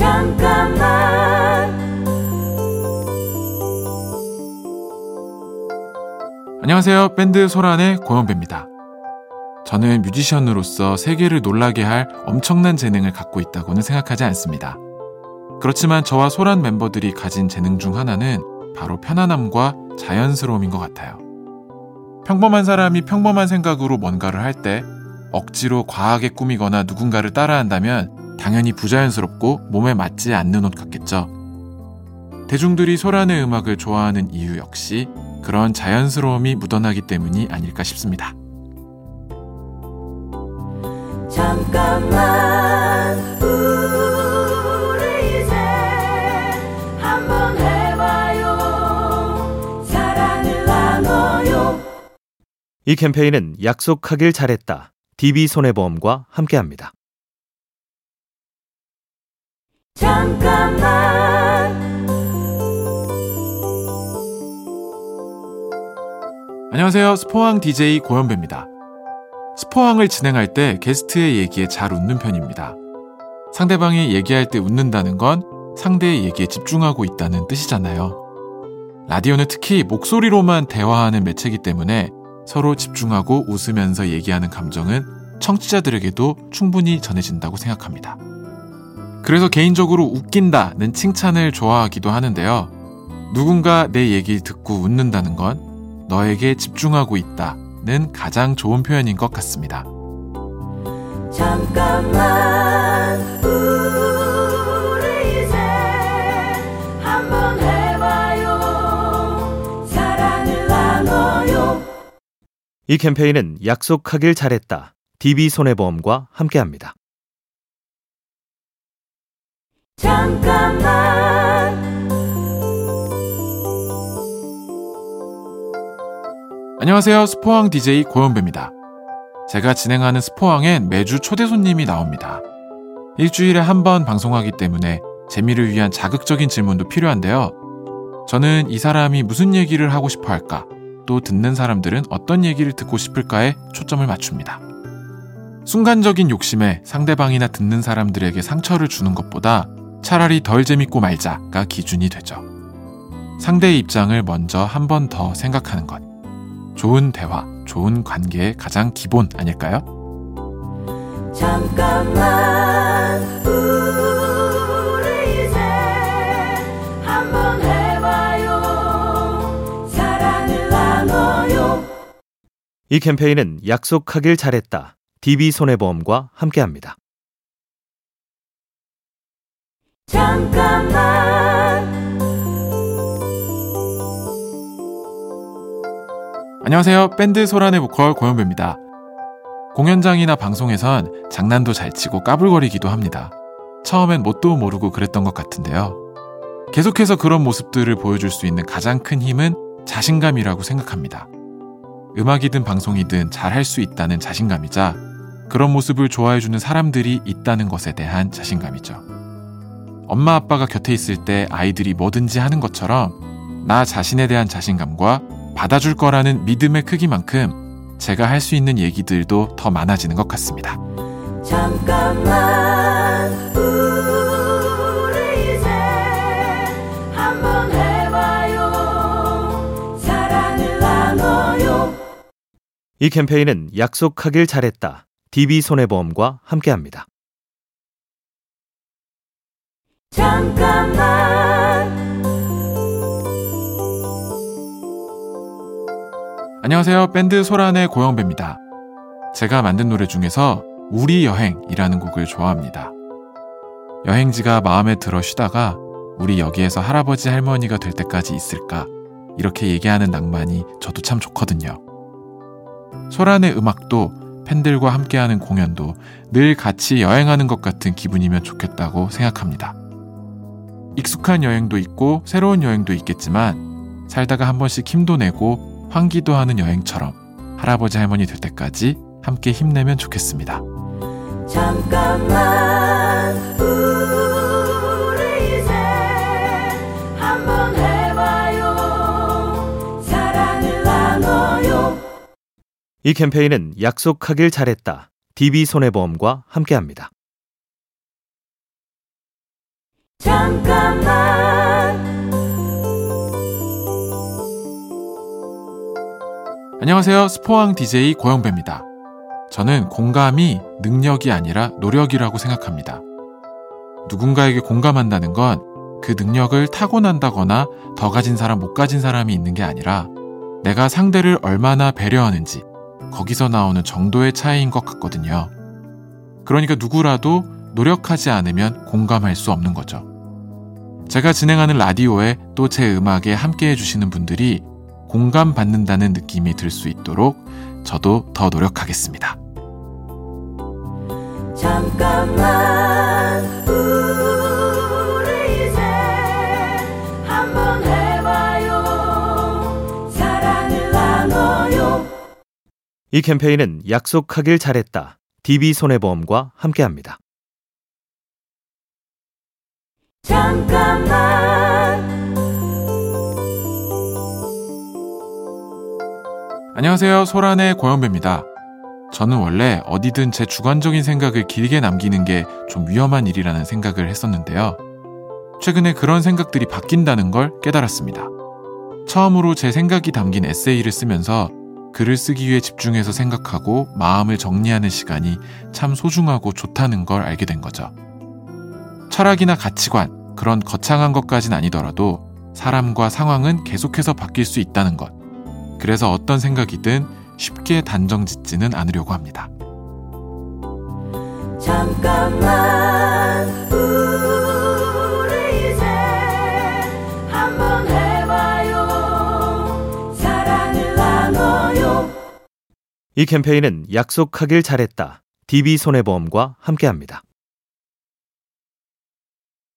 잠깐만 안녕하세요. 밴드 소란의 고현배입니다. 저는 뮤지션으로서 세계를 놀라게 할 엄청난 재능을 갖고 있다고는 생각하지 않습니다. 그렇지만 저와 소란 멤버들이 가진 재능 중 하나는 바로 편안함과 자연스러움인 것 같아요. 평범한 사람이 평범한 생각으로 뭔가를 할 때 억지로 과하게 꾸미거나 누군가를 따라한다면 당연히 부자연스럽고 몸에 맞지 않는 옷 같겠죠. 대중들이 소란의 음악을 좋아하는 이유 역시 그런 자연스러움이 묻어나기 때문이 아닐까 싶습니다. 잠깐만 우리 이제 한번 해봐요 사랑을 나눠요 이 캠페인은 약속하길 잘했다. DB손해보험과 함께합니다. 잠깐만 안녕하세요. 스포항 DJ 고현배입니다. 스포항을 진행할 때 게스트의 얘기에 잘 웃는 편입니다. 상대방이 얘기할 때 웃는다는 건 상대의 얘기에 집중하고 있다는 뜻이잖아요. 라디오는 특히 목소리로만 대화하는 매체이기 때문에 서로 집중하고 웃으면서 얘기하는 감정은 청취자들에게도 충분히 전해진다고 생각합니다. 그래서 개인적으로 웃긴다는 칭찬을 좋아하기도 하는데요. 누군가 내 얘기를 듣고 웃는다는 건 너에게 집중하고 있다는 가장 좋은 표현인 것 같습니다. 잠깐만 우리 이제 한번 해봐요 사랑을 나눠요 이 캠페인은 약속하길 잘했다. DB손해보험과 함께합니다. 잠깐만 안녕하세요. 스포항 DJ 고현배입니다. 제가 진행하는 스포항엔 매주 초대 손님이 나옵니다. 일주일에 한 번 방송하기 때문에 재미를 위한 자극적인 질문도 필요한데요. 저는 이 사람이 무슨 얘기를 하고 싶어 할까? 또 듣는 사람들은 어떤 얘기를 듣고 싶을까에 초점을 맞춥니다. 순간적인 욕심에 상대방이나 듣는 사람들에게 상처를 주는 것보다 차라리 덜 재밌고 말자가 기준이 되죠. 상대의 입장을 먼저 한 번 더 생각하는 것. 좋은 대화, 좋은 관계의 가장 기본 아닐까요? 잠깐만 우리 이제 한번 해봐요 사랑을 나눠요 이 캠페인은 약속하길 잘했다. DB손해보험과 함께합니다. 잠깐만 안녕하세요. 밴드 소란의 보컬 고현배입니다. 공연장이나 방송에선 장난도 잘 치고 까불거리기도 합니다. 처음엔 뭣도 모르고 그랬던 것 같은데요. 계속해서 그런 모습들을 보여줄 수 있는 가장 큰 힘은 자신감이라고 생각합니다. 음악이든 방송이든 잘 할 수 있다는 자신감이자 그런 모습을 좋아해주는 사람들이 있다는 것에 대한 자신감이죠. 엄마 아빠가 곁에 있을 때 아이들이 뭐든지 하는 것처럼 나 자신에 대한 자신감과 받아줄 거라는 믿음의 크기만큼 제가 할 수 있는 얘기들도 더 많아지는 것 같습니다. 잠깐만 우리 이제 한번 해봐요 사랑을 나눠요 이 캠페인은 약속하길 잘했다. DB손해보험과 함께합니다. 잠깐만 안녕하세요. 밴드 소란의 고영배입니다. 제가 만든 노래 중에서 우리 여행이라는 곡을 좋아합니다. 여행지가 마음에 들어 쉬다가 우리 여기에서 할아버지 할머니가 될 때까지 있을까 이렇게 얘기하는 낭만이 저도 참 좋거든요. 소란의 음악도 팬들과 함께하는 공연도 늘 같이 여행하는 것 같은 기분이면 좋겠다고 생각합니다. 익숙한 여행도 있고 새로운 여행도 있겠지만 살다가 한 번씩 힘도 내고 환기도 하는 여행처럼 할아버지 할머니 될 때까지 함께 힘내면 좋겠습니다. 잠깐만 우리 이제 한번 해봐요 사랑을 나눠요 이 캠페인은 약속하길 잘했다. DB손해보험과 함께합니다. 잠깐만 안녕하세요. 스포왕 DJ 고영배입니다. 저는 공감이 능력이 아니라 노력이라고 생각합니다. 누군가에게 공감한다는 건 그 능력을 타고난다거나 더 가진 사람, 못 가진 사람이 있는 게 아니라 내가 상대를 얼마나 배려하는지 거기서 나오는 정도의 차이인 것 같거든요. 그러니까 누구라도 노력하지 않으면 공감할 수 없는 거죠. 제가 진행하는 라디오에 또 제 음악에 함께 해주시는 분들이 공감받는다는 느낌이 들 수 있도록 저도 더 노력하겠습니다. 잠깐만 우리 이제 한번 해봐요 사랑을 나눠요 이 캠페인은 약속하길 잘했다. DB손해보험과 함께합니다. 잠깐만 안녕하세요. 소란의 고현배입니다. 저는 원래 어디든 제 주관적인 생각을 길게 남기는 게 좀 위험한 일이라는 생각을 했었는데요. 최근에 그런 생각들이 바뀐다는 걸 깨달았습니다. 처음으로 제 생각이 담긴 에세이를 쓰면서 글을 쓰기 위해 집중해서 생각하고 마음을 정리하는 시간이 참 소중하고 좋다는 걸 알게 된 거죠. 철학이나 가치관, 그런 거창한 것까진 아니더라도 사람과 상황은 계속해서 바뀔 수 있다는 것. 그래서 어떤 생각이든 쉽게 단정 짓지는 않으려고 합니다. 잠깐만 우리 이제 한번 해봐요 사랑을 나눠요 이 캠페인은 약속하길 잘했다. DB손해보험과 함께합니다.